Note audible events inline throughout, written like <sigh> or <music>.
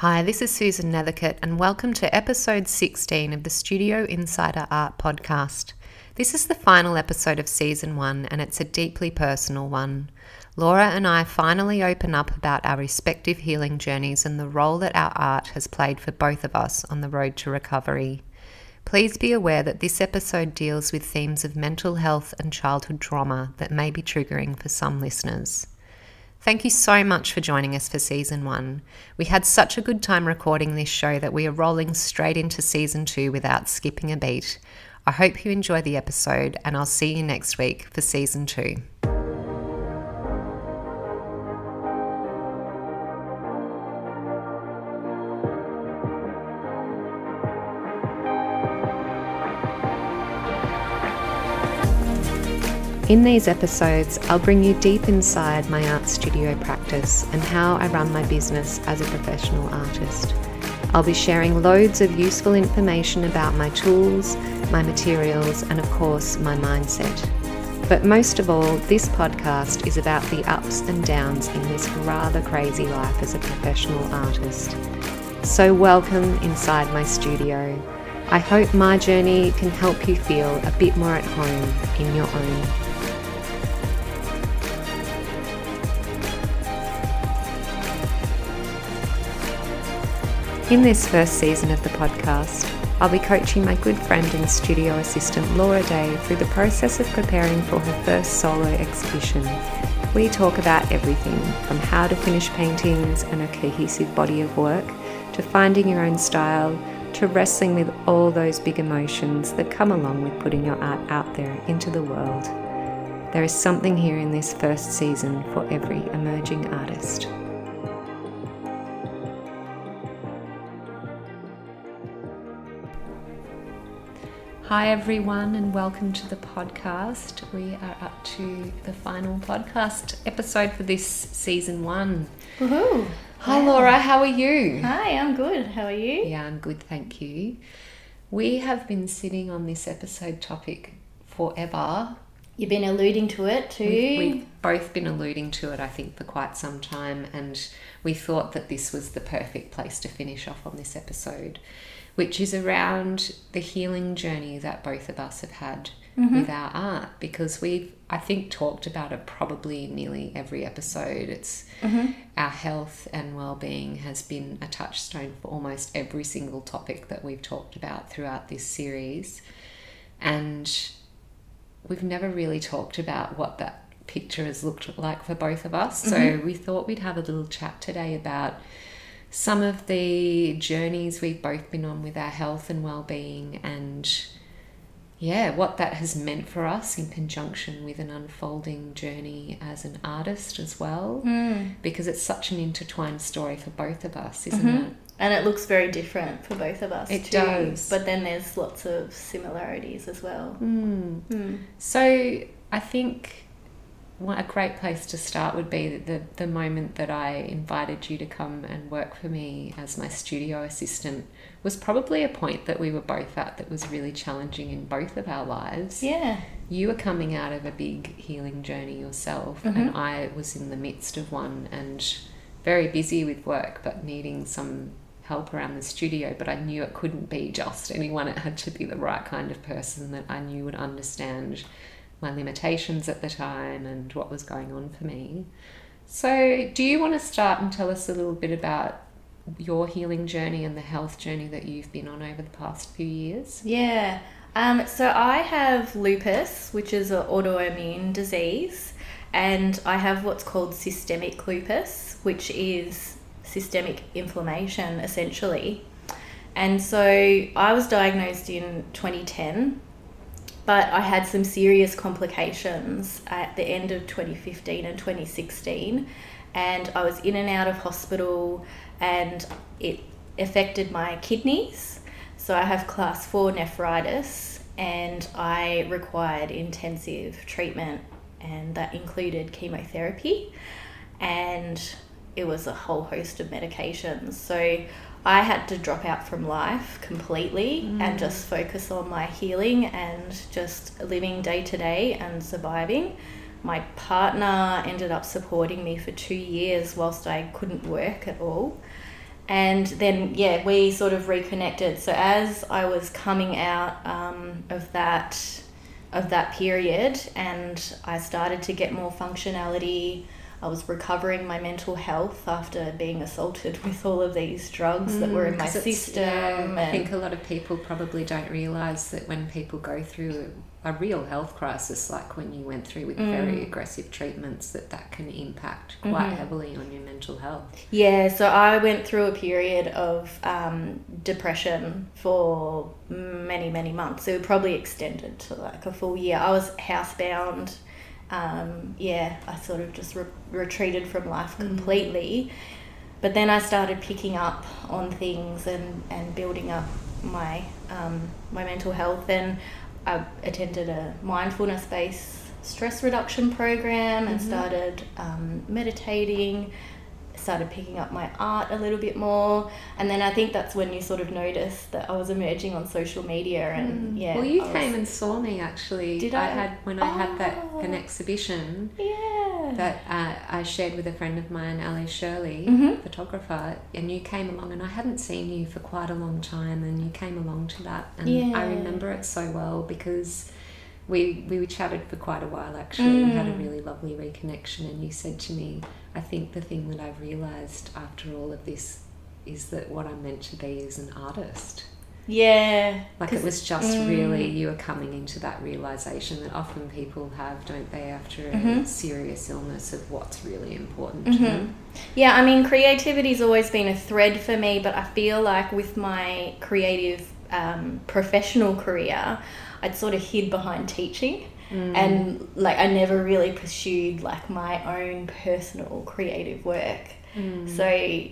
Hi, this is Susan Nethercutt, and welcome to episode 16 of the Studio Insider Art podcast. This is the final episode of season one, and it's a deeply personal one. Laura and I finally open up about our respective healing journeys and the role that our art has played for both of us on the road to recovery. Please be aware that this episode deals with themes of mental health and childhood trauma that may be triggering for some listeners. Thank you so much for joining us for season one. We had such a good time recording this show that we are rolling straight into season two without skipping a beat. I hope you enjoy the episode, and I'll see you next week for season two. In these episodes, I'll bring you deep inside my art studio practice and how I run my business as a professional artist. I'll be sharing loads of useful information about my tools, my materials, and of course, my mindset. But most of all, this podcast is about the ups and downs in this rather crazy life as a professional artist. So, welcome inside my studio. I hope my journey can help you feel a bit more at home in your own In this first season of the podcast, I'll be coaching my good friend and studio assistant Laura Day through the process of preparing for her first solo exhibition. We talk about everything from how to finish paintings and a cohesive body of work, to finding your own style, to wrestling with all those big emotions that come along with putting your art out there into the world. There is something here in this first season for every emerging artist. Hi, everyone, and welcome to the podcast. We are up to the final podcast episode for this season one. Woohoo! Hi, Laura, how are you? Hi, I'm good. How are you? Yeah, I'm good, thank you. We have been sitting on this episode topic forever. You've been alluding to it too. We've, we've both been alluding to it, I think, for quite some time, and we thought that this was the perfect place to finish off on this episode which is around the healing journey that both of us have had mm-hmm. with our art because we've I think talked about it probably nearly every episode. It's mm-hmm. our health and well-being has been a touchstone for almost every single topic that we've talked about throughout this series. And we've never really talked about what that picture has looked like for both of us. Mm-hmm. So we thought we'd have a little chat today about some of the journeys we've both been on with our health and well-being and yeah what that has meant for us in conjunction with an unfolding journey as an artist as well mm. because it's such an intertwined story for both of us isn't mm-hmm. it and it looks very different for both of us it too. does but then there's lots of similarities as well mm. Mm. so i think a great place to start would be the, the moment that I invited you to come and work for me as my studio assistant was probably a point that we were both at that was really challenging in both of our lives. Yeah. You were coming out of a big healing journey yourself, mm-hmm. and I was in the midst of one and very busy with work, but needing some help around the studio. But I knew it couldn't be just anyone, it had to be the right kind of person that I knew would understand my limitations at the time and what was going on for me. So, do you want to start and tell us a little bit about your healing journey and the health journey that you've been on over the past few years? Yeah. Um, so, I have lupus, which is an autoimmune disease, and I have what's called systemic lupus, which is systemic inflammation essentially. And so, I was diagnosed in 2010 but I had some serious complications at the end of 2015 and 2016, and I was in and out of hospital, and it affected my kidneys. So I have class 4 nephritis, and I required intensive treatment, and that included chemotherapy, and it was a whole host of medications. So I had to drop out from life completely mm. and just focus on my healing and just living day to day and surviving. My partner ended up supporting me for two years whilst I couldn't work at all. and then yeah we sort of reconnected so as i was coming out um, of that of that period and i started to get more functionality I was recovering my mental health after being assaulted <laughs> with all of these drugs mm, that were in my system. Yeah, I think a lot of people probably don't realise that when people go through a real health crisis, like when you went through with mm. very aggressive treatments, that that can impact quite mm-hmm. heavily on your mental health. Yeah, so I went through a period of um, depression for many, many months. It probably extended to like a full year. I was housebound um, yeah, I sort of just re- retreated from life mm. completely. Mm. But then I started picking up on things and, and building up my um, my mental health. And I attended a mindfulness based stress reduction program mm-hmm. and started um, meditating started picking up my art a little bit more and then I think that's when you sort of noticed that I was emerging on social media and mm. yeah well you I came was, and saw me actually did I, I had when I oh, had that oh. an exhibition yeah that uh, I shared with a friend of mine Ali Shirley mm-hmm. photographer and you came along and I hadn't seen you for quite a long time and you came along to that and yeah. I remember it so well because we we chatted for quite a while actually mm. and had a mm. really lovely reconnection and you said to me I think the thing that I've realized after all of this is that what I'm meant to be is an artist yeah like it was just mm. really you were coming into that realization that often people have don't they after a mm-hmm. serious illness of what's really important mm-hmm. to them yeah I mean creativity's always been a thread for me but I feel like with my creative um, professional career I'd sort of hid behind teaching. Mm. And like I never really pursued like my own personal creative work. Mm. So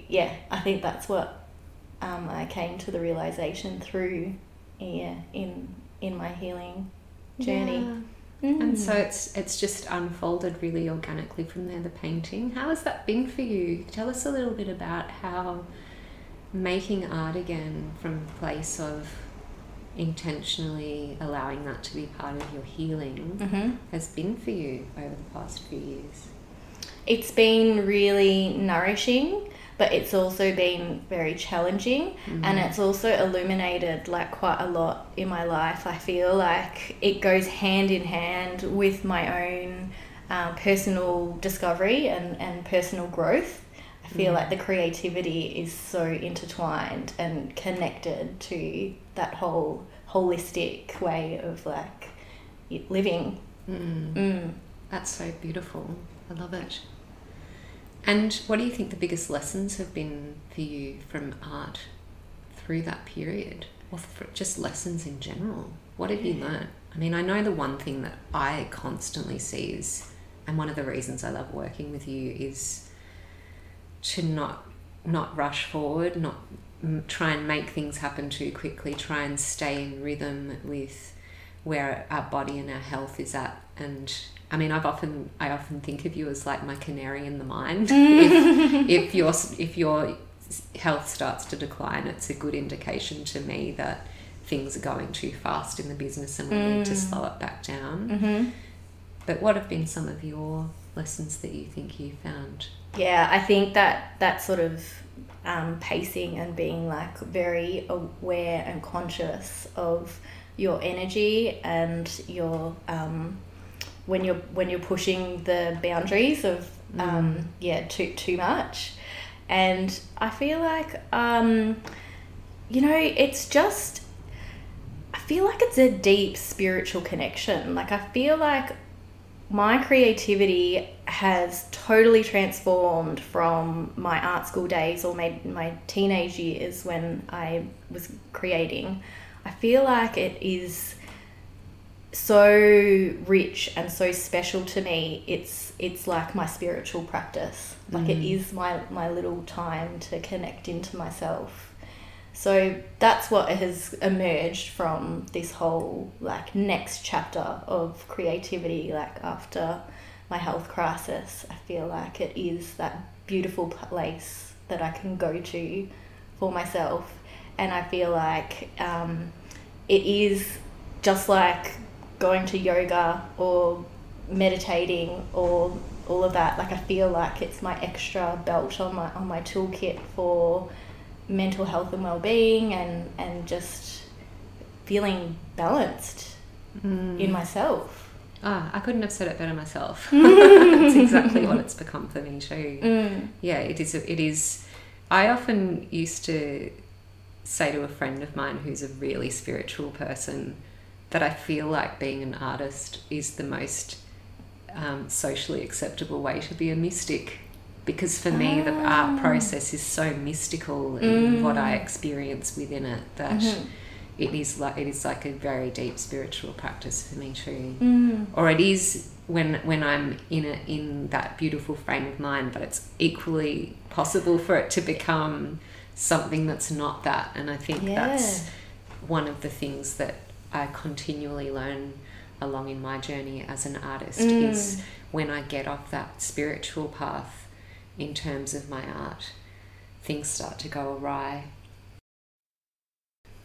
yeah, I think that's what um, I came to the realization through yeah in in my healing journey. Yeah. Mm. And so it's it's just unfolded really organically from there. The painting. How has that been for you? Tell us a little bit about how making art again from a place of intentionally allowing that to be part of your healing mm-hmm. has been for you over the past few years? It's been really nourishing, but it's also been very challenging mm-hmm. and it's also illuminated like quite a lot in my life. I feel like it goes hand in hand with my own uh, personal discovery and, and personal growth. Feel mm. like the creativity is so intertwined and connected to that whole holistic way of like living. Mm. Mm. That's so beautiful. I love it. And what do you think the biggest lessons have been for you from art through that period? Or just lessons in general? What have you learned? I mean, I know the one thing that I constantly see is, and one of the reasons I love working with you is to not not rush forward, not try and make things happen too quickly, try and stay in rhythm with where our body and our health is at. And I mean, I've often I often think of you as like my canary in the mine. <laughs> if, if your if your health starts to decline, it's a good indication to me that things are going too fast in the business and we mm. need to mm. slow it back down. Mm-hmm. But what have been some of your lessons that you think you found? Yeah, I think that that sort of um, pacing and being like very aware and conscious of your energy and your um, when you're when you're pushing the boundaries of um, mm. yeah too too much and I feel like um, you know it's just I feel like it's a deep spiritual connection like I feel like my creativity has totally transformed from my art school days or my, my teenage years when I was creating. I feel like it is so rich and so special to me. It's it's like my spiritual practice. Like mm. it is my, my little time to connect into myself. So that's what has emerged from this whole like next chapter of creativity like after my health crisis. I feel like it is that beautiful place that I can go to for myself and I feel like um, it is just like going to yoga or meditating or all of that like I feel like it's my extra belt on my on my toolkit for mental health and well-being and and just feeling balanced Mm. in myself. Ah, I couldn't have said it better myself. <laughs> That's exactly what it's become for me too. Mm. Yeah, it is. It is. I often used to say to a friend of mine who's a really spiritual person that I feel like being an artist is the most um, socially acceptable way to be a mystic. Because for me, the art Ah. process is so mystical in what I Mm. experience within it that Mhm. it is like it is like a very deep spiritual practice for me too Mm. or it is when when I'm in it in that beautiful frame of mind, but it's equally possible for it to become something that's not that. And I think that's one of the things that I continually learn along in my journey as an artist Mm. is when I get off that spiritual path in terms of my art, things start to go awry.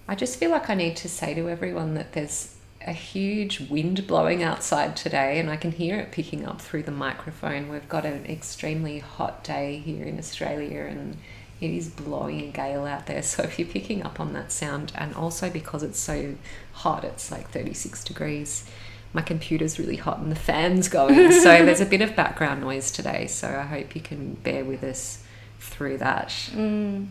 I just feel like I need to say to everyone that there's a huge wind blowing outside today, and I can hear it picking up through the microphone. We've got an extremely hot day here in Australia, and it is blowing a gale out there. <laughs> So if you're picking up on that sound, and also because it's so hot, it's like 36 degrees. My computer's really hot and the fan's going, so <laughs> there's a bit of background noise today. So I hope you can bear with us through that. Mm.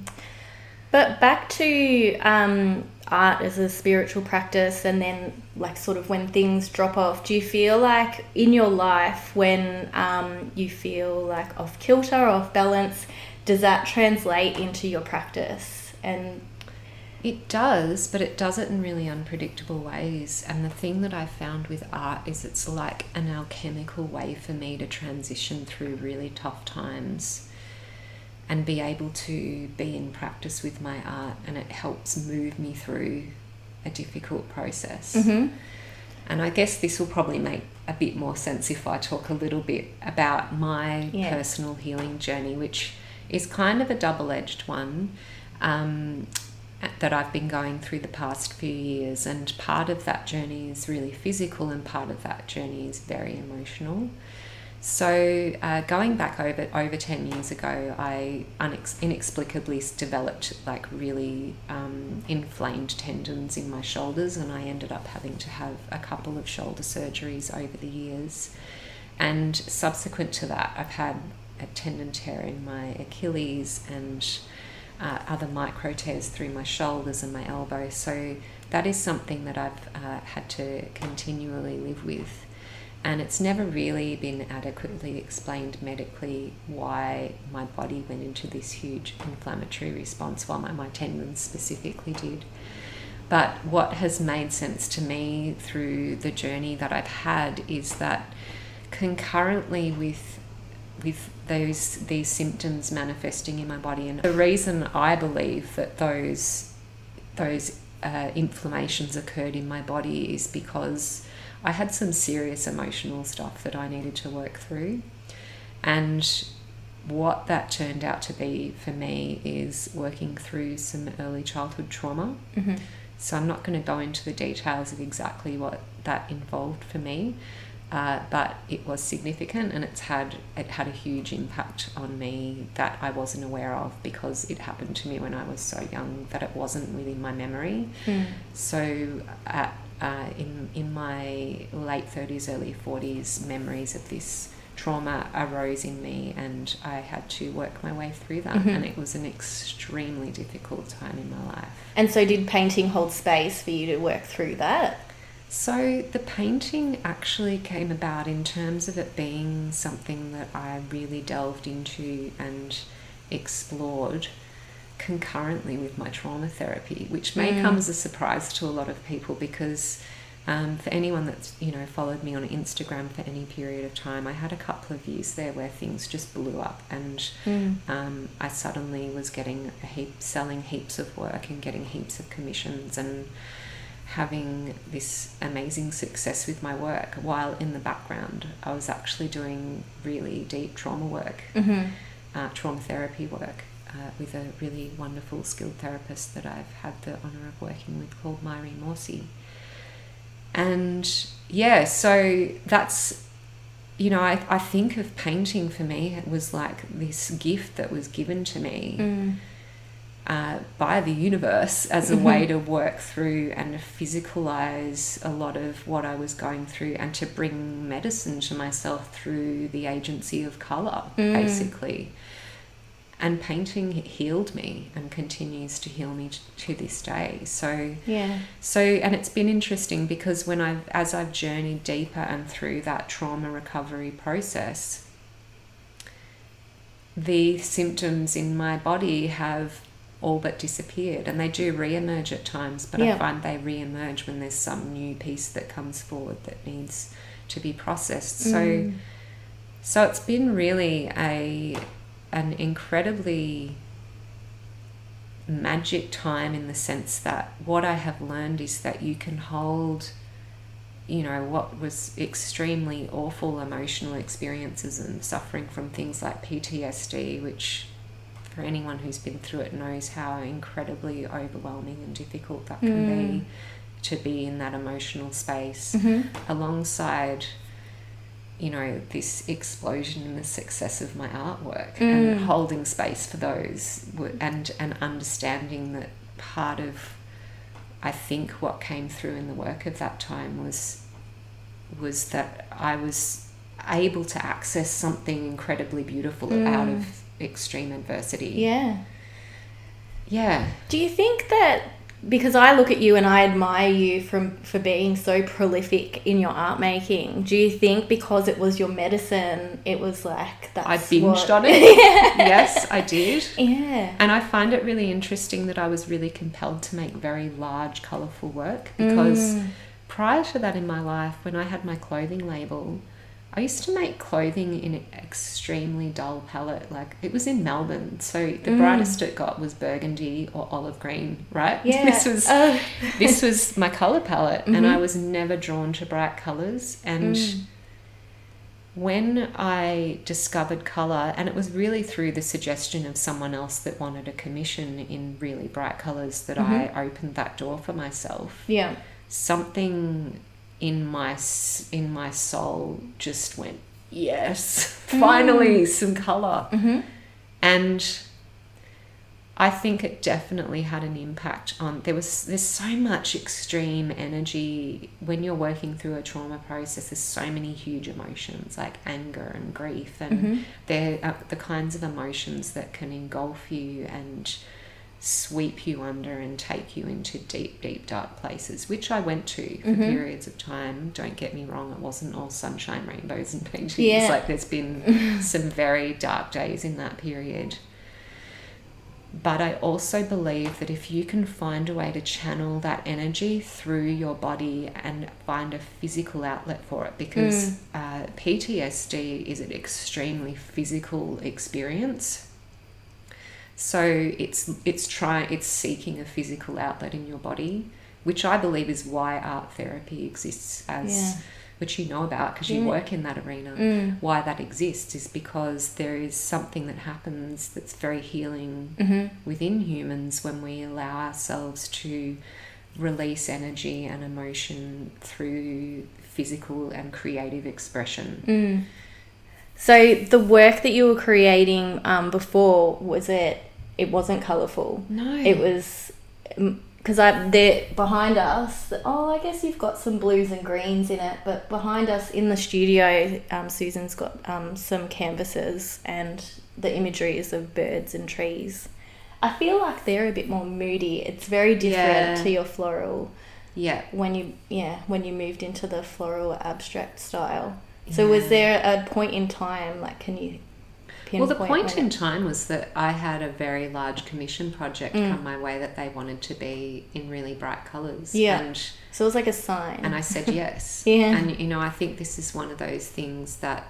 But back to um, art as a spiritual practice, and then like sort of when things drop off, do you feel like in your life when um, you feel like off kilter, off balance, does that translate into your practice? And It does, but it does it in really unpredictable ways. And the thing that I found with art is it's like an alchemical way for me to transition through really tough times and be able to be in practice with my art, and it helps move me through a difficult process. Mhm. And I guess this will probably make a bit more sense if I talk a little bit about my Yeah. personal healing journey, which is kind of a double edged one um, that I've been going through the past few years. And part of that journey is really physical, and part of that journey is very emotional. So, uh, going back over over ten years ago, I unex- inexplicably developed like really um, inflamed tendons in my shoulders, and I ended up having to have a couple of shoulder surgeries over the years. And subsequent to that, I've had a tendon tear in my Achilles and uh, other micro tears through my shoulders and my elbow. So that is something that I've uh, had to continually live with. And it's never really been adequately explained medically why my body went into this huge inflammatory response, while my, my tendons specifically did. But what has made sense to me through the journey that I've had is that concurrently with with those these symptoms manifesting in my body. And the reason I believe that those those uh, inflammations occurred in my body is because I had some serious emotional stuff that I needed to work through. And what that turned out to be for me is working through some early childhood trauma. Mhm. so I'm not going to go into the details of exactly what that involved for me, uh, but it was significant and it's had it had a huge impact on me that I wasn't aware of because it happened to me when I was so young that it wasn't within my memory. Mm. So at, uh, in in my late thirties, early forties, memories of this trauma arose in me, and I had to work my way through that, Mhm. and it was an extremely difficult time in my life. And so, did painting hold space for you to work through that? So the painting actually came about in terms of it being something that I really delved into and explored concurrently with my trauma therapy, which may Mm. come as a surprise to a lot of people because um, for anyone that's you know followed me on Instagram for any period of time, I had a couple of years there where things just blew up and Mm. um, I suddenly was getting a heap, selling heaps of work and getting heaps of commissions and having this amazing success with my work while in the background I was actually doing really deep trauma work, Mhm. uh, trauma therapy work uh, with a really wonderful skilled therapist that I've had the honour of working with called Myri Morsi. And yeah, so that's you know, I, I think of painting for me, it was like this gift that was given to me Mm. Uh, by the universe as a way to work through and physicalize a lot of what I was going through and to bring medicine to myself through the agency of color, Mm. basically. And painting healed me and continues to heal me t- to this day. So, Yeah. so, and it's been interesting because when I've, as I've journeyed deeper and through that trauma recovery process, the symptoms in my body have all but disappeared and they do re-emerge at times but Yeah. i find they re-emerge when there's some new piece that comes forward that needs to be processed so Mm. so it's been really a an incredibly magic time in the sense that what I have learned is that you can hold you know what was extremely awful emotional experiences and suffering from things like PTSD which for anyone who's been through it knows how incredibly overwhelming and difficult that can Mm. be to be in that emotional space Mhm. alongside you know this explosion in the success of my artwork Mm. and holding space for those and and understanding that part of I think what came through in the work of that time was was that I was able to access something incredibly beautiful out Mm. of extreme adversity. Yeah. Yeah. Do you think that because I look at you and I admire you from for being so prolific in your art making, do you think because it was your medicine, it was like that? I binged what- on it. <laughs> yes, I did. Yeah. And I find it really interesting that I was really compelled to make very large, colourful work because Mm. prior to that in my life, when I had my clothing label, I used to make clothing in an extremely dull palette. Like it was in Melbourne, so the Mm. brightest it got was burgundy or olive green, right? <laughs> Yeah. This was Oh. this <laughs> was my color palette, and Mhm. I was never drawn to bright colors. And Mm. when I discovered color, and it was really through the suggestion of someone else that wanted a commission in really bright colors that Mhm. I opened that door for myself. Yeah. Something in my in my soul just went, yes, <laughs> Mm. finally some color. Mhm. And I think it definitely had an impact on there was there's so much extreme energy when you're working through a trauma process there's so many huge emotions like anger and grief and Mhm. they're uh, the kinds of emotions that can engulf you and sweep you under and take you into deep deep dark places which I went to for Mhm. periods of time don't get me wrong it wasn't all sunshine rainbows and <laughs> paintings Yeah. like there's been <laughs> some very dark days in that period but I also believe that if you can find a way to channel that energy through your body and find a physical outlet for it, because uh, PTSD is an extremely physical experience. So it's it's trying it's seeking a physical outlet in your body, which I believe is why art therapy exists as Yeah. which you know about because you Yeah. work in that arena Mm. why that exists is because there is something that happens that's very healing Mhm. within humans when we allow ourselves to release energy and emotion through physical and creative expression. Mm. So the work that you were creating um, before was it? It wasn't colourful. No. It was because I there behind us. Oh, I guess you've got some blues and greens in it, but behind us in the studio, um, Susan's got um, some canvases, and the imagery is of birds and trees. I feel like they're a bit more moody. It's very different Yeah. to your floral Yeah. when you yeah when you moved into the floral abstract style. So was there a point in time like can you Well, the point in time was that I had a very large commission project Mm. come my way that they wanted to be in really bright colours. Yeah. And so it was like a sign. and I said <laughs> yes. Yeah. And you know, I think this is one of those things that,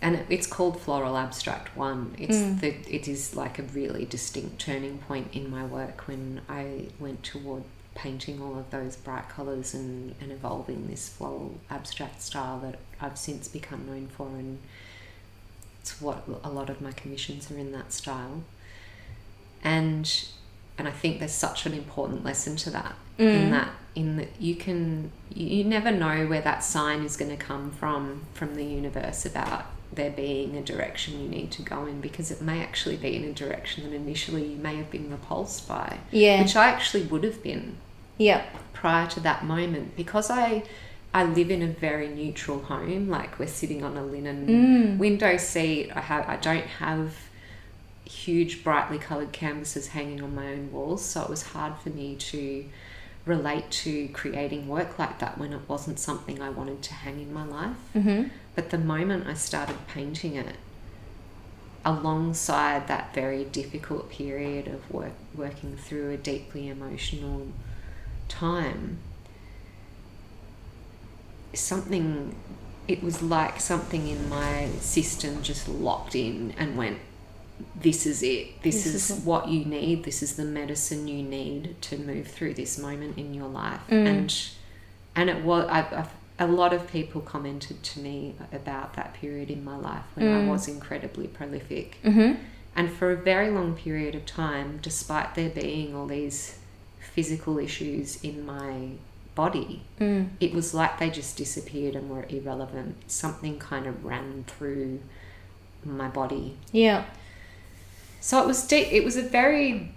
and it, it's called Floral Abstract One. It's Mm. the it is like a really distinct turning point in my work when I went toward painting all of those bright colours and, and evolving this floral abstract style that I've since become known for and it's what a lot of my commissions are in that style. And and I think there's such an important lesson to that in Mm. that in that you can you, you never know where that sign is going to come from from the universe about there being a direction you need to go in because it may actually be in a direction that initially you may have been repulsed by. Yeah. Which I actually would have been Yeah. prior to that moment because I I live in a very neutral home like we're sitting on a linen Mm. window seat I have I don't have huge brightly colored canvases hanging on my own walls so it was hard for me to relate to creating work like that when it wasn't something I wanted to hang in my life Mhm. but the moment I started painting it alongside that very difficult period of work working through a deeply emotional time something it was like something in my system just locked in and went this is it this, This is, is what you need this is the medicine you need to move through this moment in your life Mm. and and it was I, I've, a lot of people commented to me about that period in my life when I Mm. was incredibly prolific Mhm. and for a very long period of time, despite there being all these physical issues in my body, Mm. it was like they just disappeared and were irrelevant. Something kind of ran through my body. Yeah. So it was deep. It was a very,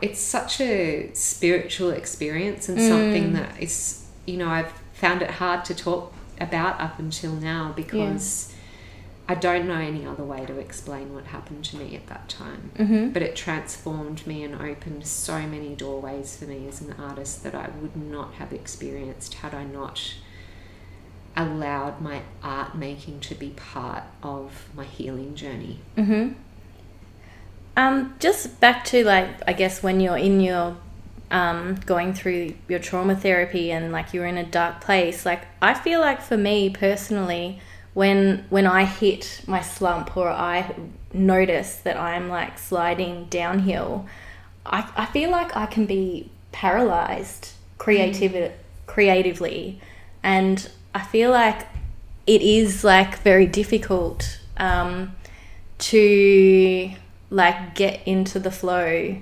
it's such a spiritual experience and something Mm. that is, you know, I've found it hard to talk about up until now because I don't know any other way to explain what happened to me at that time. Mhm. But it transformed me and opened so many doorways for me as an artist that I would not have experienced had I not allowed my art making to be part of my healing journey. Mhm. Um, just back to like I guess when you're in your um, going through your trauma therapy and like you're in a dark place. Like I feel like for me personally, when when I hit my slump or I notice that I'm like sliding downhill, I, I feel like I can be paralyzed creativ- creatively and I feel like it is like very difficult um, to like get into the flow.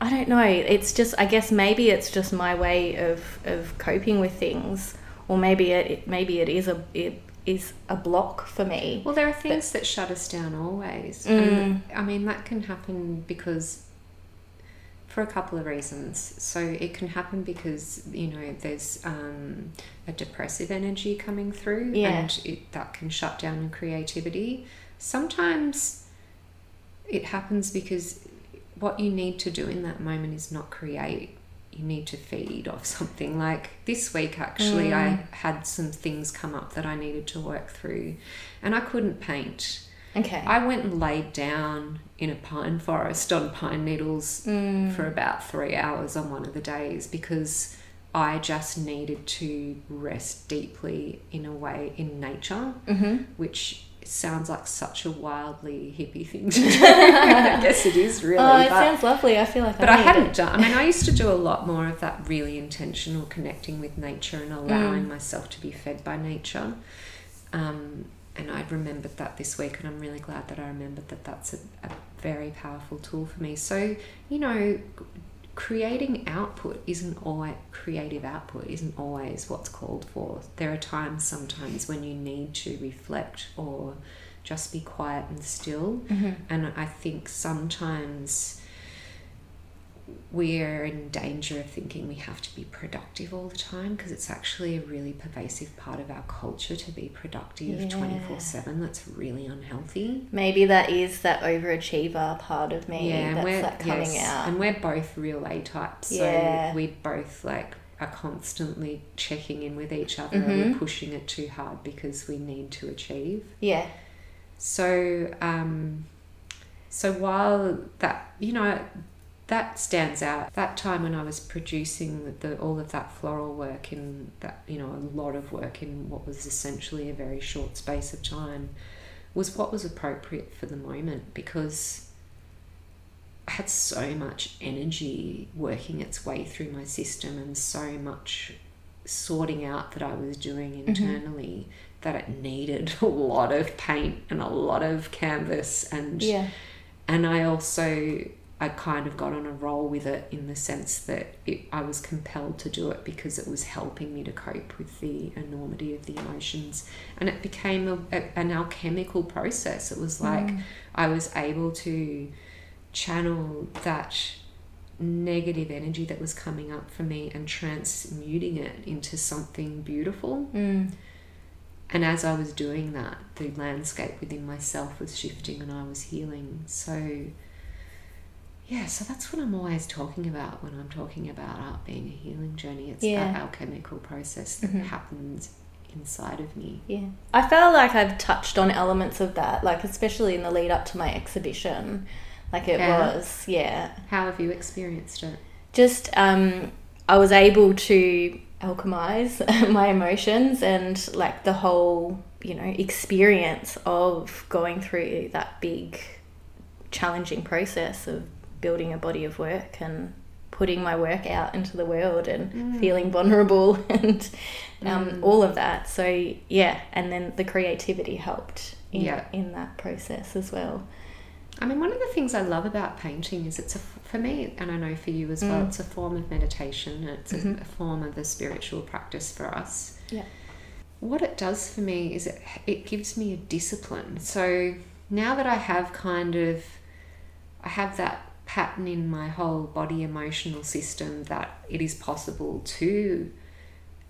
I don't know. It's just I guess maybe it's just my way of, of coping with things, or maybe it maybe it is a it is a block for me. Well, there are things that shut us down always. Mm. I mean, that can happen because for a couple of reasons. So it can happen because you know there's um, a depressive energy coming through, Yeah. and it, that can shut down your creativity. Sometimes it happens because what you need to do in that moment is not create. You need to feed off something. Like this week, actually, I had some things come up that I needed to work through, and I couldn't paint. Okay. I went and laid down in a pine forest on pine needles Mm. for about three hours on one of the days because I just needed to rest deeply in a way in nature, Mhm. which sounds like such a wildly hippie thing to do. <laughs> I guess it is really. oh, it but- sounds lovely. I feel like but I, I hadn't it. done. I mean, I used to do a lot more of that really intentional connecting with nature and allowing Mm. myself to be fed by nature. Um, and I remembered that this week, and I'm really glad that I remembered that that's a, a very powerful tool for me. So, you know, creating output isn't always creative output isn't always what's called for. There are times sometimes when you need to reflect or just be quiet and still. Mhm. And I think sometimes we're in danger of thinking we have to be productive all the time because it's actually a really pervasive part of our culture to be productive Yeah. 24 7. That's really unhealthy. Maybe that is that overachiever part of me yeah, that's we're, like coming yes, out. And we're both real A types. So Yeah. we both like are constantly checking in with each other. Are Mhm. we pushing it too hard because we need to achieve? yeah. So, um, so while that, you know, that stands out. That time when I was producing the all of that floral work in that, you know, a lot of work in what was essentially a very short space of time, was what was appropriate for the moment because I had so much energy working its way through my system and so much sorting out that I was doing mm-hmm. internally that it needed <laughs> a lot of paint and a lot of canvas and Yeah. and I also I kind of got on a roll with it in the sense that it, I was compelled to do it because it was helping me to cope with the enormity of the emotions. And it became a, a, an alchemical process. It was like Mm. I was able to channel that negative energy that was coming up for me and transmuting it into something beautiful. Mm. And as I was doing that, the landscape within myself was shifting and I was healing. So, yeah, so that's what I'm always talking about when I'm talking about art being a healing journey. It's Yeah. that alchemical process that Mhm. happens inside of me. Yeah. I felt like I've touched on elements of that, like especially in the lead up to my exhibition. Like it Yeah. was, yeah. How have you experienced it? Just um I was able to alchemize <laughs> my emotions and like the whole, you know, experience of going through that big challenging process of building a body of work and putting my work out into the world and Mm. feeling vulnerable <laughs> and um, Mm. all of that. So yeah, and then the creativity helped in, Yeah. in that process as well. I mean, one of the things I love about painting is it's a, for me, and I know for you as well, Mm. it's a form of meditation. It's a, Mhm. a form of the spiritual practice for us. Yeah. What it does for me is it, it gives me a discipline. So now that I have kind of, I have that pattern in my whole body emotional system that it is possible to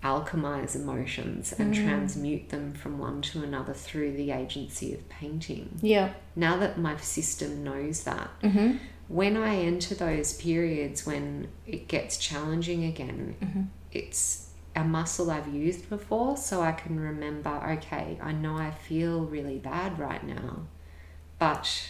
alchemize emotions and Mm. transmute them from one to another through the agency of painting Yeah. now that my system knows that, Mm-hmm. when I enter those periods when it gets challenging again, Mm-hmm. it's a muscle I've used before, so I can remember okay, I know I feel really bad right now, but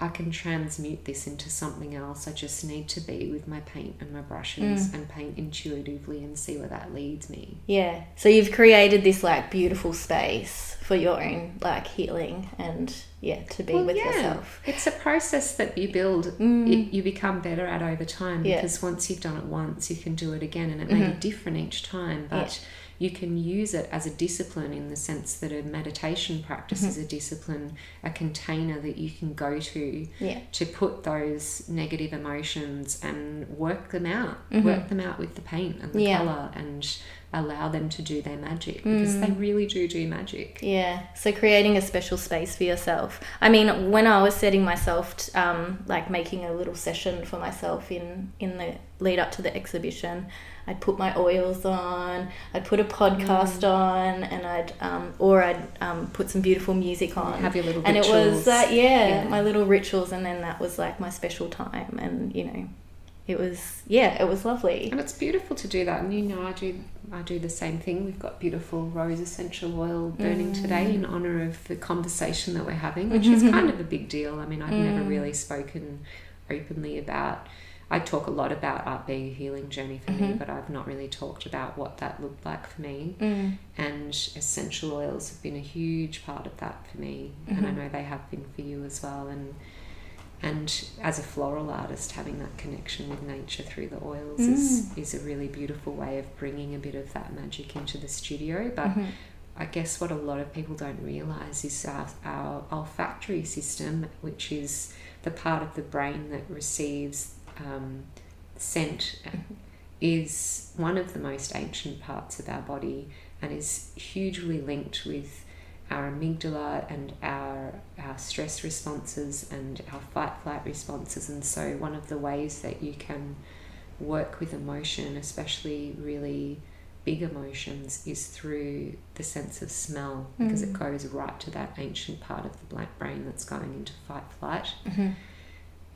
I can transmute this into something else. I just need to be with my paint and my brushes Mm. and paint intuitively and see where that leads me. Yeah. So you've created this like beautiful space for your own like healing and yeah, to be Well, with yeah. yourself. It's a process that you build, Mm. it, you become better at over time Yeah. because once you've done it once, you can do it again, and it may be different each time, but you can use it as a discipline in the sense that a meditation practice Mm-hmm. is a discipline, a container that you can go to Yeah. to put those negative emotions and work them out, Mhm. work them out with the paint and the Yeah. color, and allow them to do their magic because they Mm. really do do magic. Yeah, so creating a special space for yourself. I mean, when I was setting myself, um, like making a little session for myself in in the lead up to the exhibition, I'd put my oils on, I'd put a podcast Mm. on, and I'd um, or I'd um, put some beautiful music on. Have your little and it was rituals. that yeah, Yeah. my little rituals, and then that was like my special time, and you know, it was yeah, it was lovely. And it's beautiful to do that. And you know, I do I do the same thing. We've got beautiful rose essential oil burning Mm. today in honor of the conversation that we're having, which is <laughs> kind of a big deal. I mean, I've never Mm. really spoken openly about. I talk a lot about art being a healing journey for me, Mhm. but I've not really talked about what that looked like for me. Mm. And essential oils have been a huge part of that for me, and I Mhm. know they have been for you as well. And and as a floral artist, having that connection with nature through the oils is, Mm. is a really beautiful way of bringing a bit of that magic into the studio. But Mhm. I guess what a lot of people don't realize is our, our olfactory system, which is the part of the brain that receives um, scent, is one of the most ancient parts of our body and is hugely linked with our amygdala and our our stress responses and our fight flight responses and so one of the ways that you can work with emotion especially really big emotions is through the sense of smell because it Mm. goes right to that ancient part of the black brain that's going into fight flight Mhm.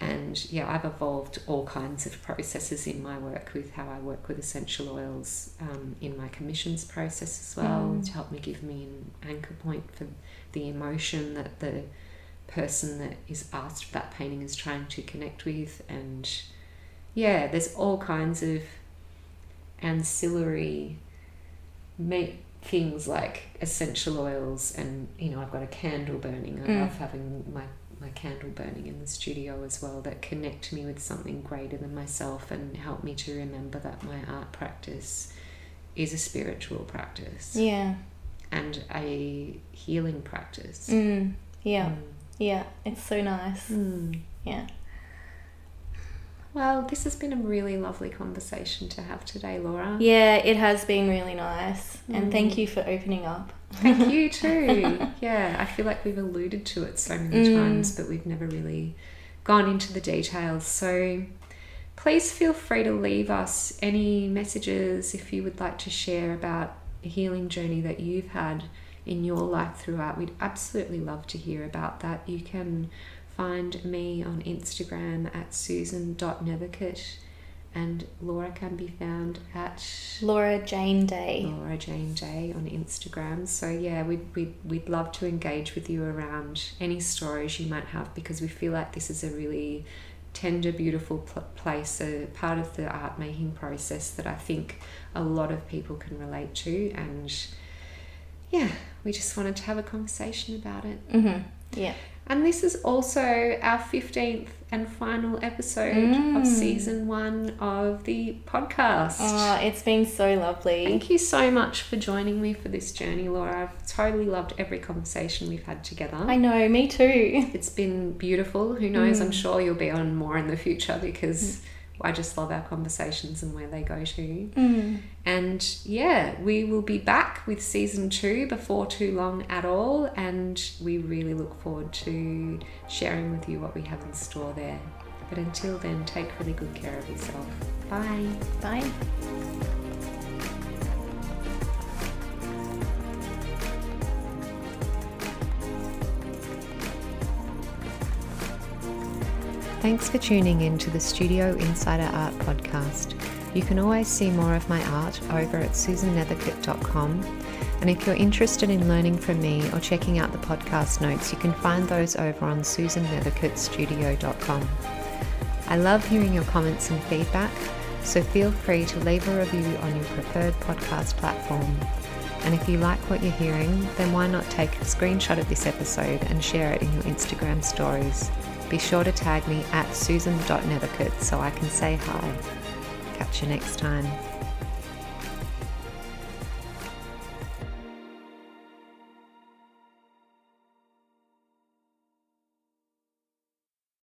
And yeah i've evolved all kinds of processes in my work with how i work with essential oils um, in my commissions process as well Mm. to help me give me an anchor point for the emotion that the person that is asked for that painting is trying to connect with and yeah there's all kinds of ancillary meat things like essential oils and you know I've got a candle burning I Mm. love having my my candle burning in the studio as well that connect me with something greater than myself and help me to remember that my art practice is a spiritual practice Yeah. and a healing practice Mm. Yeah. Mm. Yeah. It's so nice. Mm. Yeah. Well, this has been a really lovely conversation to have today, Laura. Yeah, it has been really nice. And Mm. thank you for opening up. Thank you <laughs> too. yeah, I feel like we've alluded to it so many Mm. times, but we've never really gone into the details. So please feel free to leave us any messages if you would like to share about a healing journey that you've had in your life throughout. We'd absolutely love to hear about that. You can find me on Instagram at susan.nethercutt and Laura can be found at Laura Jane Day. Laura Jane Day on Instagram. So yeah, we'd, we'd, we'd love to engage with you around any stories you might have because we feel like this is a really tender, beautiful pl- place, a part of the art making process that I think a lot of people can relate to. And yeah, we just wanted to have a conversation about it. Mm-hmm. Yeah. And this is also our 15th and final episode Mm. of season one of the podcast. Oh, it's been so lovely. Thank you so much for joining me for this journey, Laura. I've totally loved every conversation we've had together. I know, me too. It's been beautiful. Who knows? I'm Mm. sure you'll be on more in the future because I just love our conversations and where they go to. Mm. And yeah, we will be back with season two before too long at all. And we really look forward to sharing with you what we have in store there. But until then, take really good care of yourself. Bye. Bye. Thanks for tuning in to the Studio Insider Art podcast. You can always see more of my art over at susannethercutt.com. And if you're interested in learning from me or checking out the podcast notes, you can find those over on susannethercuttstudio.com. I love hearing your comments and feedback, so feel free to leave a review on your preferred podcast platform. And if you like what you're hearing, then why not take a screenshot of this episode and share it in your Instagram stories? Be sure to tag me at susan.nethercutt so I can say hi. Catch you next time.